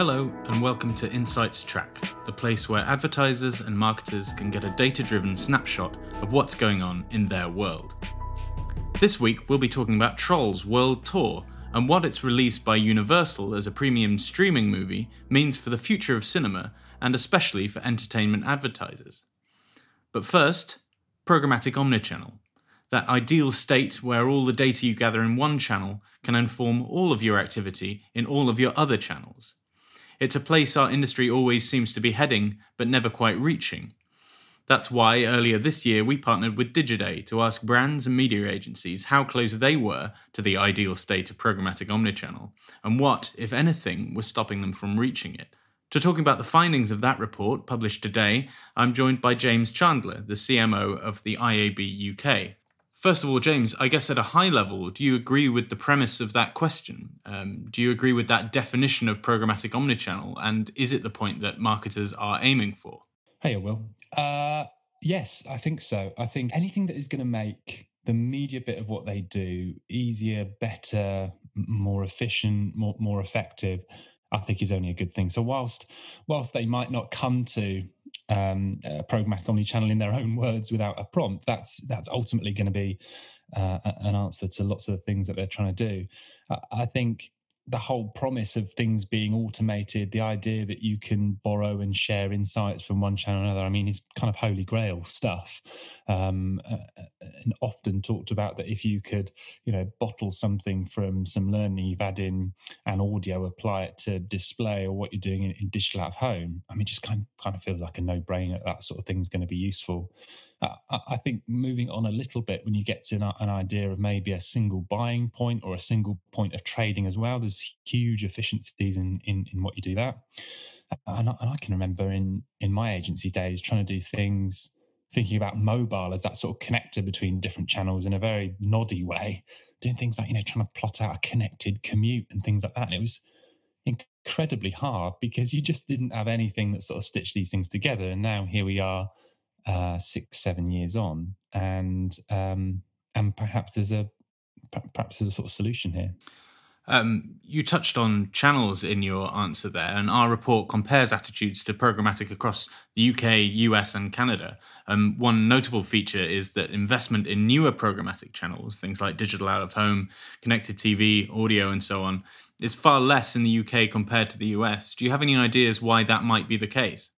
Hello, and welcome to Insights Track, the place where advertisers and marketers can get a data driven snapshot of what's going on in their world. This week, we'll be talking about Trolls World Tour and what its release by Universal as a premium streaming movie means for the future of cinema and especially for entertainment advertisers. But first, programmatic omnichannel. That ideal state where all the data you gather in one channel can inform all of your activity in all of your other channels. It's a place our industry always seems to be heading, but never quite reaching. That's why earlier this year we partnered with Digiday to ask brands and media agencies how close they were to the ideal state of programmatic omnichannel, and what, if anything, was stopping them from reaching it. To talk about the findings of that report published today, I'm joined by James Chandler, the CMO of the IAB UK. First of all, James, I guess at a high level, do you agree with the premise of that question? Um, do you agree with that definition of programmatic omnichannel? And is it the point that marketers are aiming for? Hey, Will. Uh, yes, I think so. I think anything that is going to make the media bit of what they do easier, better, more efficient, more, more effective, I think is only a good thing. So whilst whilst they might not come to um, a programmatic omni-channel in their own words without a prompt, that's that's ultimately going to be uh, an answer to lots of the things that they're trying to do. I think the whole promise of things being automated, the idea that you can borrow and share insights from one channel another, I mean, is kind of holy grail stuff. Um, uh, and often talked about that if you could, you know, bottle something from some learning you've had in an audio, apply it to display or what you're doing in, in digital at home, I mean, just kind of, kind of feels like a no brainer. That sort of thing is going to be useful. I think moving on a little bit when you get to an, idea of maybe a single buying point or a single point of trading as well, there's huge efficiencies in in, in what you do that. And I, and I can remember in in my agency days trying to do things, thinking about mobile as that sort of connector between different channels in a very noddy way, doing things like you know trying to plot out a connected commute and things like that. And it was incredibly hard because you just didn't have anything that sort of stitched these things together. And now here we are uh, six, seven years on, and um, and perhaps there's a perhaps there's a sort of solution here. Um, you touched on channels in your answer there, and our report compares attitudes to programmatic across the UK, US, and Canada. Um, one notable feature is that investment in newer programmatic channels, things like digital out of home, connected TV, audio, and so on, is far less in the UK compared to the US. Do you have any ideas why that might be the case?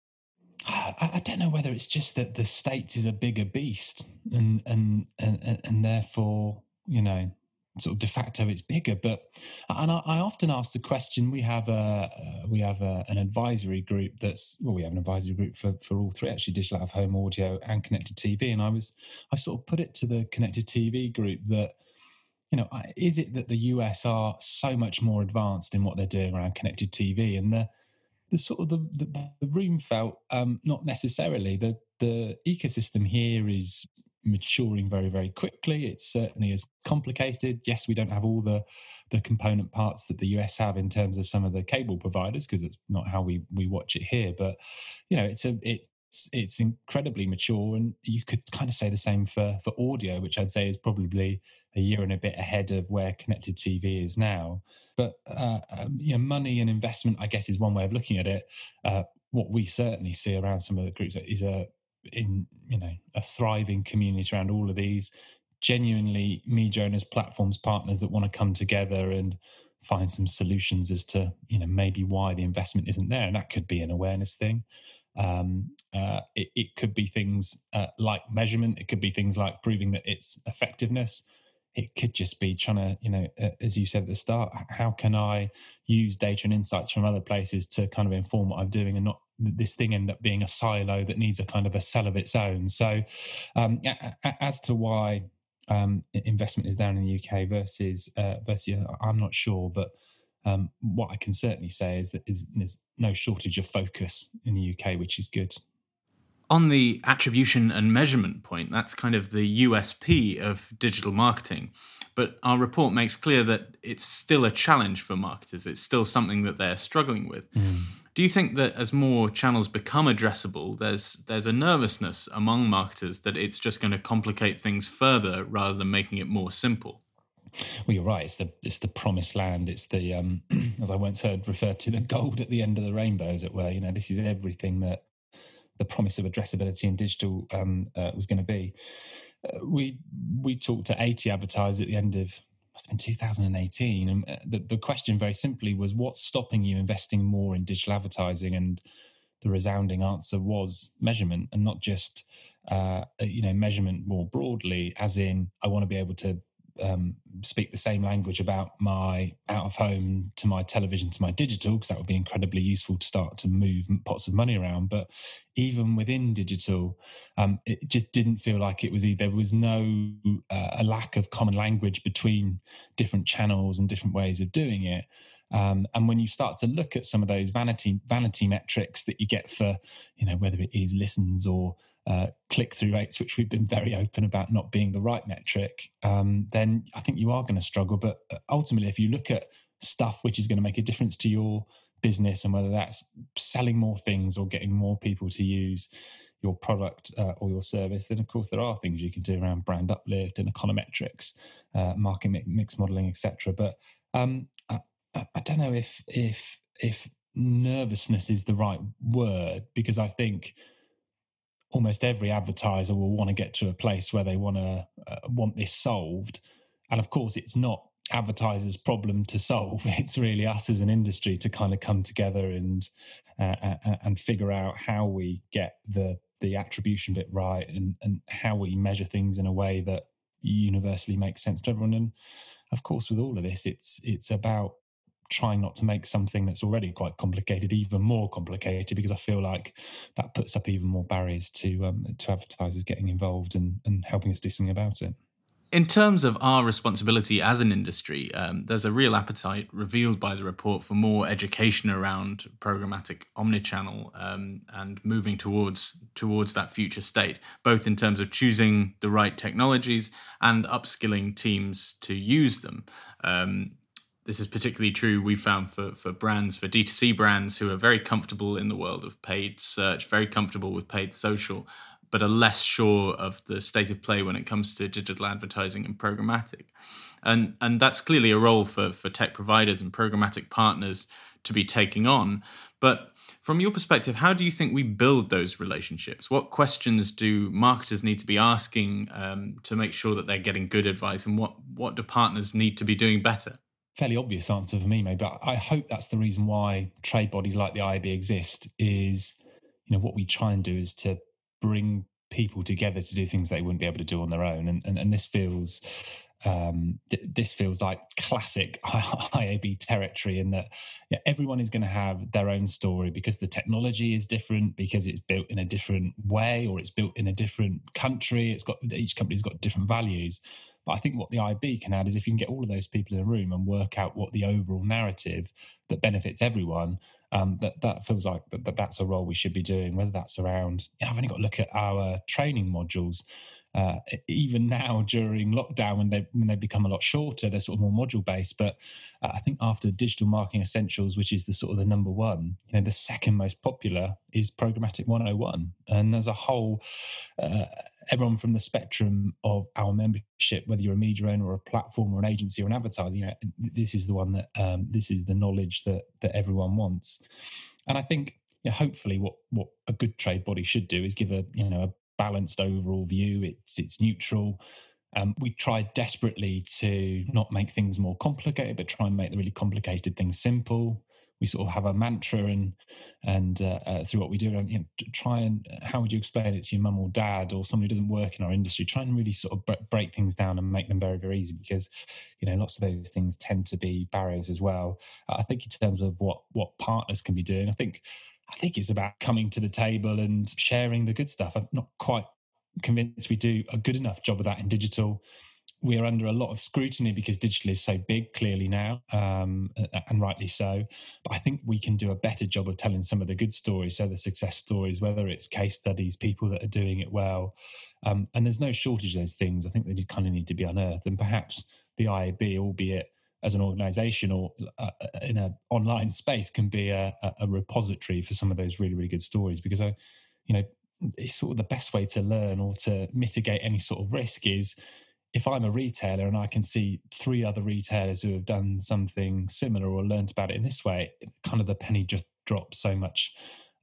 I, I, don't know whether it's just that the states is a bigger beast, and and and and therefore you know sort of de facto it's bigger. But and I, I often ask the question. We have a uh, we have a, an advisory group that's well, we have an advisory group for for all three actually, digital out of home, audio, and connected TV. And I was I sort of put it to the connected TV group that you know is it that the US are so much more advanced in what they're doing around connected TV and the the sort of the, the, the room felt um, not necessarily. The the ecosystem here is maturing very very quickly. It's certainly as complicated. Yes we don't have all the the component parts that the us have in terms of some of the cable providers because it's not how we we watch it here but you know it's a it's it's incredibly mature and you could kind of say the same for for audio which i'd say is probably a year and a bit ahead of where connected tv is now but uh, um, you know, money and investment, I guess, is one way of looking at it. Uh, what we certainly see around some of the groups is a in you know a thriving community around all of these genuinely media owners, platforms, partners that want to come together and find some solutions as to you know maybe why the investment isn't there, and that could be an awareness thing. Um, uh, it, it, could be things uh, like measurement. It could be things like proving that its effectiveness it could just be trying to, you know, as you said at the start, how can I use data and insights from other places to kind of inform what I'm doing and not this thing end up being a silo that needs a kind of a cell of its own. So, um, as to why um, investment is down in the UK versus uh, versus, I'm not sure, but um, what I can certainly say is that is, there's no shortage of focus in the UK, which is good on the attribution and measurement point, that's kind of the USP of digital marketing. But our report makes clear that it's still a challenge for marketers. It's still something that they're struggling with. Mm. Do you think that as more channels become addressable, there's there's a nervousness among marketers that it's just going to complicate things further rather than making it more simple? Well, you're right. It's the it's the promised land. It's the um, as I once heard referred to the gold at the end of the rainbow, as it were. You know, this is everything that the promise of addressability in digital um, uh, was going to be. Uh, we we talked to 80 advertisers at the end of must have been 2018, and uh, the, the question very simply was, what's stopping you investing more in digital advertising? And the resounding answer was measurement, and not just uh, you know measurement more broadly, as in I want to be able to um, speak the same language about my out of home to my television to my digital because that would be incredibly useful to start to move pots of money around. But even within digital um, it just didn't feel like it was there was no uh, a lack of common language between different channels and different ways of doing it. Um, and when you start to look at some of those vanity vanity metrics that you get for you know whether it is listens or uh, click through rates, which we've been very open about not being the right metric, um, then I think you are going to struggle. But uh, ultimately, if you look at stuff which is going to make a difference to your business and whether that's selling more things or getting more people to use your product uh, or your service, then of course there are things you can do around brand uplift and econometrics, uh, market mix modeling, etc. But um, I, I, don't know if if if nervousness is the right word because I think almost every advertiser will want to get to a place where they want to uh, want this solved. And of course it's not advertisers problem to solve it's really us as an industry to kind of come together and uh, uh, uh, and figure out how we get the the attribution bit right and and how we measure things in a way that universally makes sense to everyone. And of course with all of this it's it's about trying not to make something that's already quite complicated even more complicated because I feel like that puts up even more barriers to um, to advertisers getting involved and, and helping us do something about it. In terms of our responsibility as an industry, um, there's a real appetite revealed by the report for more education around programmatic omnichannel um, and moving towards towards that future state, both in terms of choosing the right technologies and upskilling teams to use them. Um, this is particularly true we found for for brands for d2c brands who are very comfortable in the world of paid search very comfortable with paid social but are less sure of the state of play when it comes to digital advertising and programmatic. And and that's clearly a role for for tech providers and programmatic partners to be taking on. But from your perspective how do you think we build those relationships? What questions do marketers need to be asking um, to make sure that they're getting good advice? And what what do partners need to be doing better fairly obvious answer for me, maybe. But I hope that's the reason why trade bodies like the IAB exist. Is you know what we try and do is to bring people together to do things they wouldn't be able to do on their own, and and, and this feels. Um, th- this feels like classic IAB territory in that yeah, everyone is going to have their own story because the technology is different, because it's built in a different way or it's built in a different country. It's got each company's got different values. But I think what the IAB can add is if you can get all of those people in a room and work out what the overall narrative that benefits everyone, um, that that feels like that, that, that's a role we should be doing. Whether that's around, you know, I've only got to look at our training modules. Uh, even now during lockdown, when they when they become a lot shorter, they're sort of more module based. But uh, I think after digital marketing essentials, which is the sort of the number one, you know, the second most popular is programmatic 101, and there's a whole uh, everyone from the spectrum of our membership, whether you're a media owner or a platform or an agency or an advertiser, you know, this is the one that um, this is the knowledge that that everyone wants. And I think, you know, hopefully, what what a good trade body should do is give a you know a balanced overall view. It's it's neutral. Um, we try desperately to not make things more complicated, but try and make the really complicated things simple we sort of have a mantra and and uh, uh, through what we do and you know, try and how would you explain it to your mum or dad or somebody who doesn't work in our industry? Try and really sort of break things down and make them very very easy because you know lots of those things tend to be barriers as well. I think in terms of what what partners can be doing i think i think it's about coming to the table and sharing the good stuff. I'm not quite convinced we do a good enough job of that in digital we are under a lot of scrutiny because digital is so big clearly now um, and rightly so. But i think we can do a better job of telling some of the good stories so the success stories whether it's case studies people that are doing it well. Um, and there's no shortage of those things. I think they kind of need to be unearthed. And perhaps the iab albeit as an organization or uh, uh, in an online space can be a, a repository for some of those really really good stories because i you know it's sort of the best way to learn or to mitigate any sort of risk is if I'm a retailer and I can see three other retailers who have done something similar or learned about it in this way, kind of the penny just drops so much.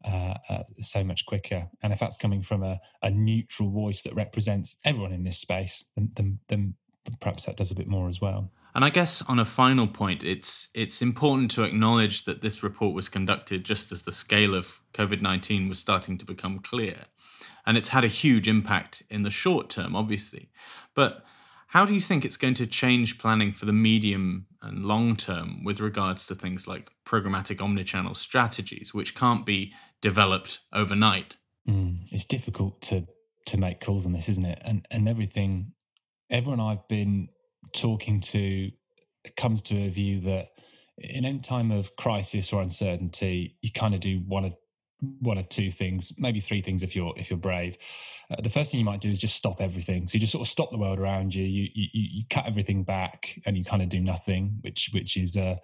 Uh, uh, so much quicker. And if that's coming from a, a, neutral voice that represents everyone in this space, then, then, then perhaps that does a bit more as well. And I guess on a final point, it's it's important to acknowledge that this report was conducted just as the scale of COVID nineteen was starting to become clear, and it's had a huge impact in the short term, obviously. But how do you think it's going to change planning for the medium and long term with regards to things like programmatic omnichannel strategies, which can't be developed overnight? Mm, it's difficult to to make calls on this, isn't it? And and everything, everyone I've been talking to comes to a view that in any time of crisis or uncertainty, you kind of do one of one or two things, maybe three things if you're if you're brave. Uh, the first thing you might do is just stop everything. So you just sort of stop the world around you. You you, you cut everything back, and you kind of do nothing, which which is a,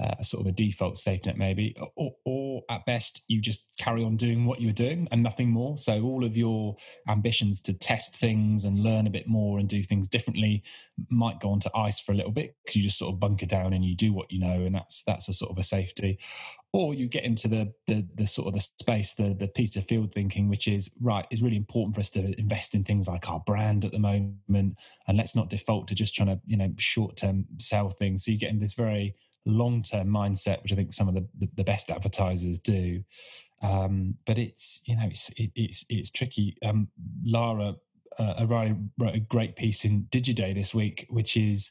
Uh, a sort of a default safety net maybe, or, or at best you just carry on doing what you were doing and nothing more. So all of your ambitions to test things and learn a bit more and do things differently might go onto ice for a little bit because you just sort of bunker down and you do what you know, and that's that's a sort of a safety. Or you get into the the, the sort of the space, the the Peter Field thinking, which is right. It's really important for us to invest in things like our brand at the moment, and let's not default to just trying to you know short term sell things. So you get in this very long term mindset, which I think some of the, the, the best advertisers do. Um, but it's you know it's it, it's it's tricky. Um, Lara uh, wrote a great piece in Digiday this week, which is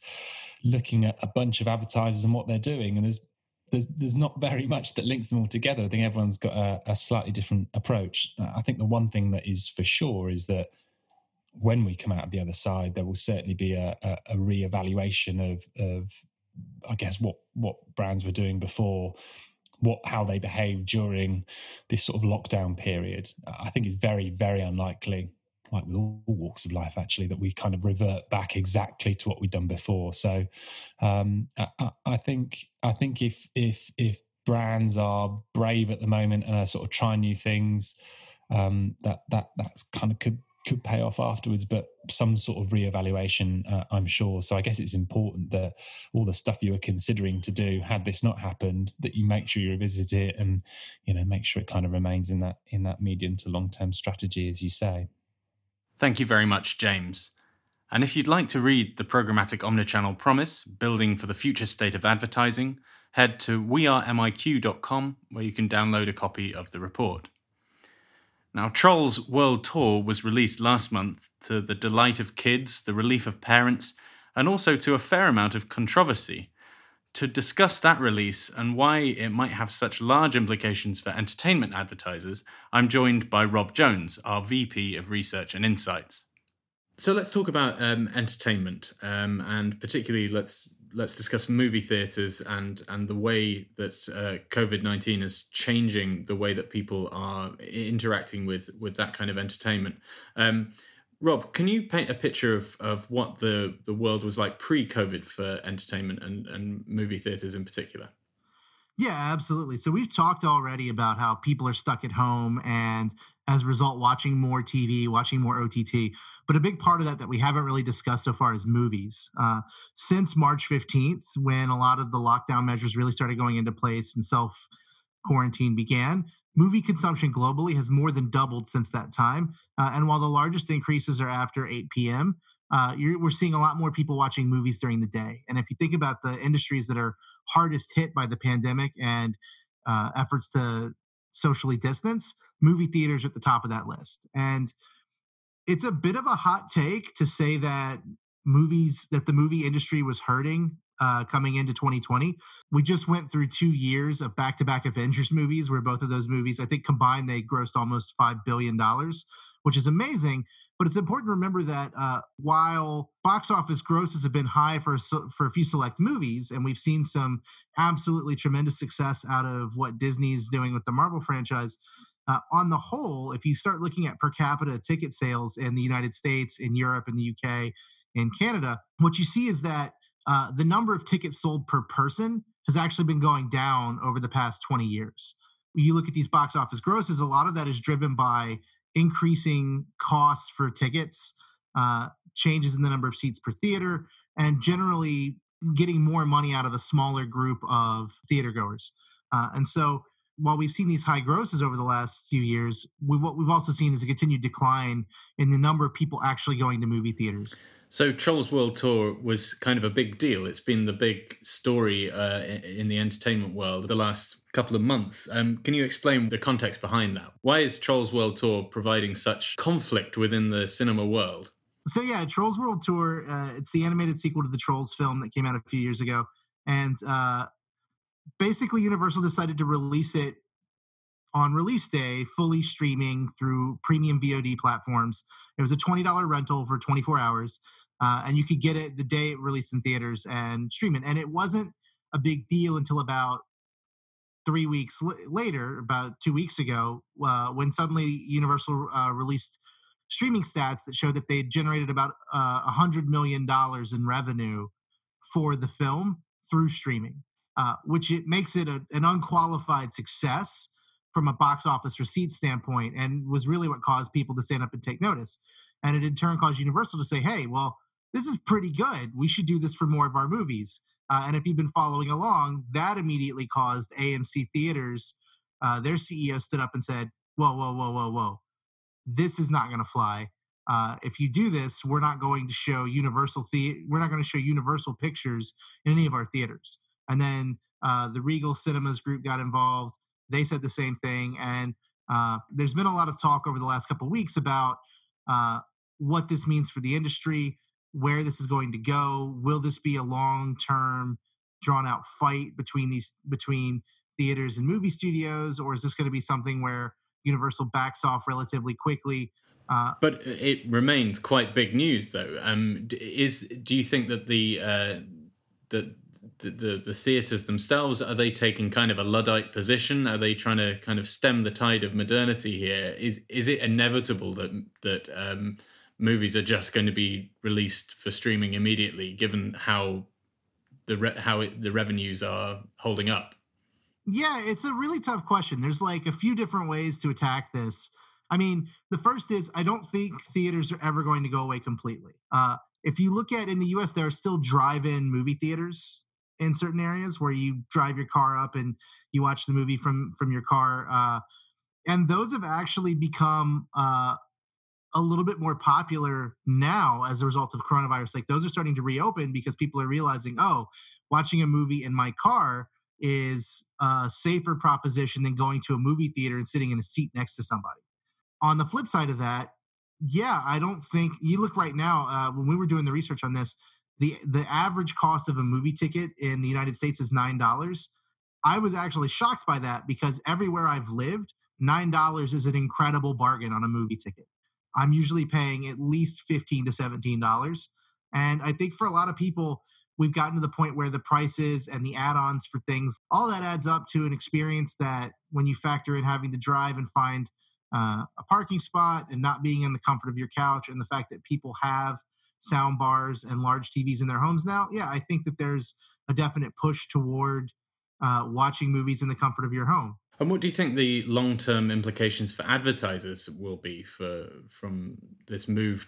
looking at a bunch of advertisers and what they're doing, and there's there's there's not very much that links them all together. I think everyone's got a, a slightly different approach. I think the one thing that is for sure is that when we come out of the other side, there will certainly be a, a, a re-evaluation of of I guess what what brands were doing before, what how they behaved during this sort of lockdown period. I think it's very very unlikely like with all walks of life actually that we kind of revert back exactly to what we've done before so um, I, I, think i think if if if brands are brave at the moment and are sort of trying new things um, that that that's kind of could could pay off afterwards but some sort of reevaluation uh, i'm sure so i guess it's important that all the stuff you were considering to do had this not happened that you make sure you revisit it and you know make sure it kind of remains in that in that medium to long term strategy as you say Thank you very much, James. And if you'd like to read the programmatic omnichannel promise, Building for the Future State of Advertising, head to wearemiq.com where you can download a copy of the report. Now, Trolls World Tour was released last month to the delight of kids, the relief of parents, and also to a fair amount of controversy to discuss that release and why it might have such large implications for entertainment advertisers, I'm joined by Rob Jones, our VP of Research and Insights. So let's talk about um, entertainment, um, and particularly let's let's discuss movie theaters and and the way that uh, COVID nineteen is changing the way that people are interacting with with that kind of entertainment. Um, Rob, can you paint a picture of, of what the, the world was like pre COVID for entertainment and, and movie theaters in particular? Yeah, absolutely. So we've talked already about how people are stuck at home and as a result watching more TV, watching more OTT. But a big part of that that we haven't really discussed so far is movies. Uh, since March 15th, when a lot of the lockdown measures really started going into place and self quarantine began, movie consumption globally has more than doubled since that time. Uh, and while the largest increases are after 8 p.m., uh, we're seeing a lot more people watching movies during the day. And if you think about the industries that are hardest hit by the pandemic and uh, efforts to socially distance, movie theaters at the top of that list. And it's a bit of a hot take to say that movies that the movie industry was hurting uh, coming into 2020. We just went through two years of back to back Avengers movies, where both of those movies, I think combined, they grossed almost $5 billion, which is amazing. But it's important to remember that uh, while box office grosses have been high for, for a few select movies, and we've seen some absolutely tremendous success out of what Disney's doing with the Marvel franchise, uh, on the whole, if you start looking at per capita ticket sales in the United States, in Europe, in the UK, in Canada, what you see is that uh, the number of tickets sold per person has actually been going down over the past 20 years. You look at these box office grosses, a lot of that is driven by increasing costs for tickets, uh, changes in the number of seats per theater, and generally getting more money out of a smaller group of theater goers. Uh, and so while we've seen these high grosses over the last few years, we've, what we've also seen is a continued decline in the number of people actually going to movie theaters. So Trolls World Tour was kind of a big deal. It's been the big story uh, in the entertainment world the last couple of months. Um, can you explain the context behind that? Why is Trolls World Tour providing such conflict within the cinema world? So yeah, Trolls World Tour. Uh, it's the animated sequel to the Trolls film that came out a few years ago, and uh, basically Universal decided to release it on release day, fully streaming through premium VOD platforms. It was a $20 rental for 24 hours, uh, and you could get it the day it released in theaters and stream it. And it wasn't a big deal until about three weeks l- later, about two weeks ago, uh, when suddenly Universal uh, released streaming stats that showed that they generated about uh, a $100 million in revenue for the film through streaming, uh, which it makes it a, an unqualified success from a box office receipt standpoint and was really what caused people to stand up and take notice. And it in turn caused Universal to say, hey, well, this is pretty good. We should do this for more of our movies. Uh, and if you've been following along, that immediately caused AMC Theaters, uh, their CEO stood up and said, whoa, whoa, whoa, whoa, whoa. This is not going to fly. Uh, if you do this, we're not going to show Universal the- we're not going to show Universal pictures in any of our theaters. And then uh, the Regal Cinemas group got involved. They said the same thing, and uh, there's been a lot of talk over the last couple weeks about uh, what this means for the industry, where this is going to go. Will this be a long-term, drawn-out fight between these between theaters and movie studios, or is this going to be something where Universal backs off relatively quickly? Uh, but it remains quite big news, though. Um, is do you think that the uh, that the, the, the theaters themselves are they taking kind of a luddite position are they trying to kind of stem the tide of modernity here is is it inevitable that that um, movies are just going to be released for streaming immediately given how the re- how it, the revenues are holding up. Yeah it's a really tough question. There's like a few different ways to attack this. I mean the first is i don't think theaters are ever going to go away completely. Uh, if you look at in the us there are still drive-in movie theaters in certain areas where you drive your car up and you watch the movie from from your car uh, and those have actually become uh, a little bit more popular now as a result of coronavirus like those are starting to reopen because people are realizing oh watching a movie in my car is a safer proposition than going to a movie theater and sitting in a seat next to somebody on the flip side of that yeah i don't think you look right now uh, when we were doing the research on this the the average cost of a movie ticket in the United States is nine dollars. I was actually shocked by that because everywhere I've lived, nine dollars is an incredible bargain on a movie ticket. I'm usually paying at least fifteen to seventeen dollars, and I think for a lot of people, we've gotten to the point where the prices and the add-ons for things all that adds up to an experience that when you factor in having to drive and find uh, a parking spot and not being in the comfort of your couch and the fact that people have sound bars and large TVs in their homes now, yeah, I think that there's a definite push toward uh, watching movies in the comfort of your home. And what do you think the long-term implications for advertisers will be for from this move,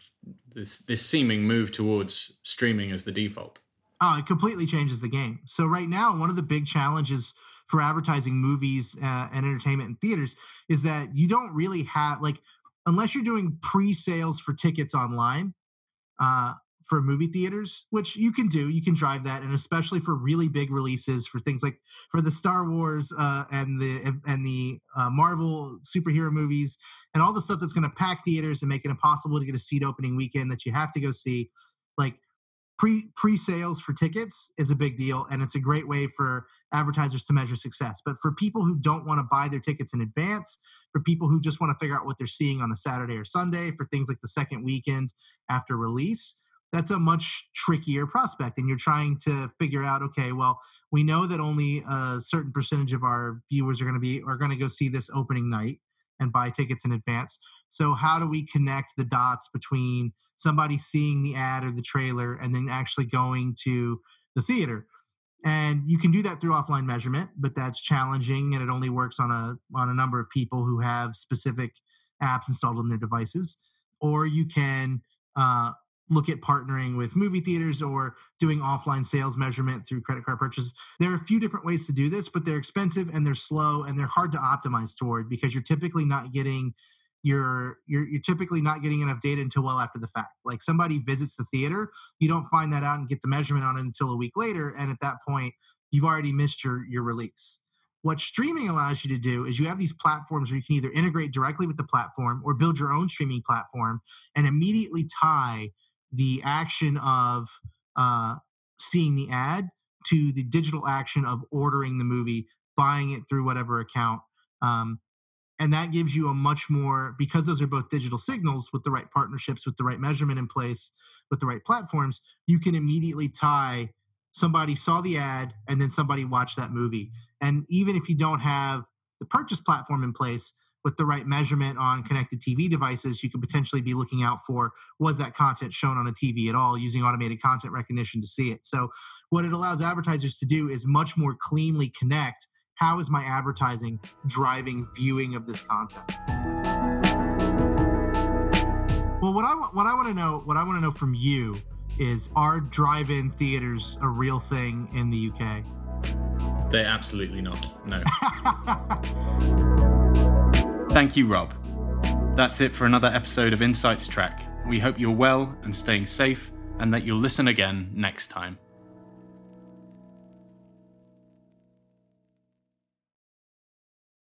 this this seeming move towards streaming as the default? Oh, it completely changes the game. So right now, one of the big challenges for advertising movies uh, and entertainment in theaters is that you don't really have like unless you're doing pre-sales for tickets online uh, for movie theaters, which you can do. You can drive that, and especially for really big releases, for things like for the Star Wars uh, and the and the uh, Marvel superhero movies, and all the stuff that's going to pack theaters and make it impossible to get a seat opening weekend that you have to go see. Like pre pre sales for tickets is a big deal, and it's a great way for advertisers to measure success. But for people who don't want to buy their tickets in advance, for people who just want to figure out what they're seeing on a Saturday or Sunday, for things like the second weekend after release, that's a much trickier prospect. And you're trying to figure out, okay, well, we know that only a certain percentage of our viewers are going to be are going to go see this opening night and buy tickets in advance. So how do we connect the dots between somebody seeing the ad or the trailer and then actually going to the theater? and you can do that through offline measurement but that's challenging and it only works on a on a number of people who have specific apps installed on their devices or you can uh, look at partnering with movie theaters or doing offline sales measurement through credit card purchases. There are a few different ways to do this, but they're expensive and they're slow and they're hard to optimize toward because you're typically not getting you're you're you're typically not getting enough data until well after the fact. Like somebody visits the theater, you don't find that out and get the measurement on it until a week later and at that point you've already missed your your release. What streaming allows you to do is you have these platforms where you can either integrate directly with the platform or build your own streaming platform and immediately tie the action of uh, seeing the ad to the digital action of ordering the movie, buying it through whatever account. Um, and that gives you a much more because those are both digital signals with the right partnerships with the right measurement in place with the right platforms you can immediately tie somebody saw the ad and then somebody watched that movie and even if you don't have the purchase platform in place with the right measurement on connected TV devices, you could potentially be looking out for was that content shown on a TV at all using automated content recognition to see it. So, what it allows advertisers to do is much more cleanly connect how is my advertising driving viewing of this content. Well, what I what I want to know, what I want to know from you is are drive-in theaters a real thing in the UK? They're absolutely not. No. Thank you, Rob. That's it for another episode of Insights Track. We hope you're well and staying safe, and that you'll listen again next time.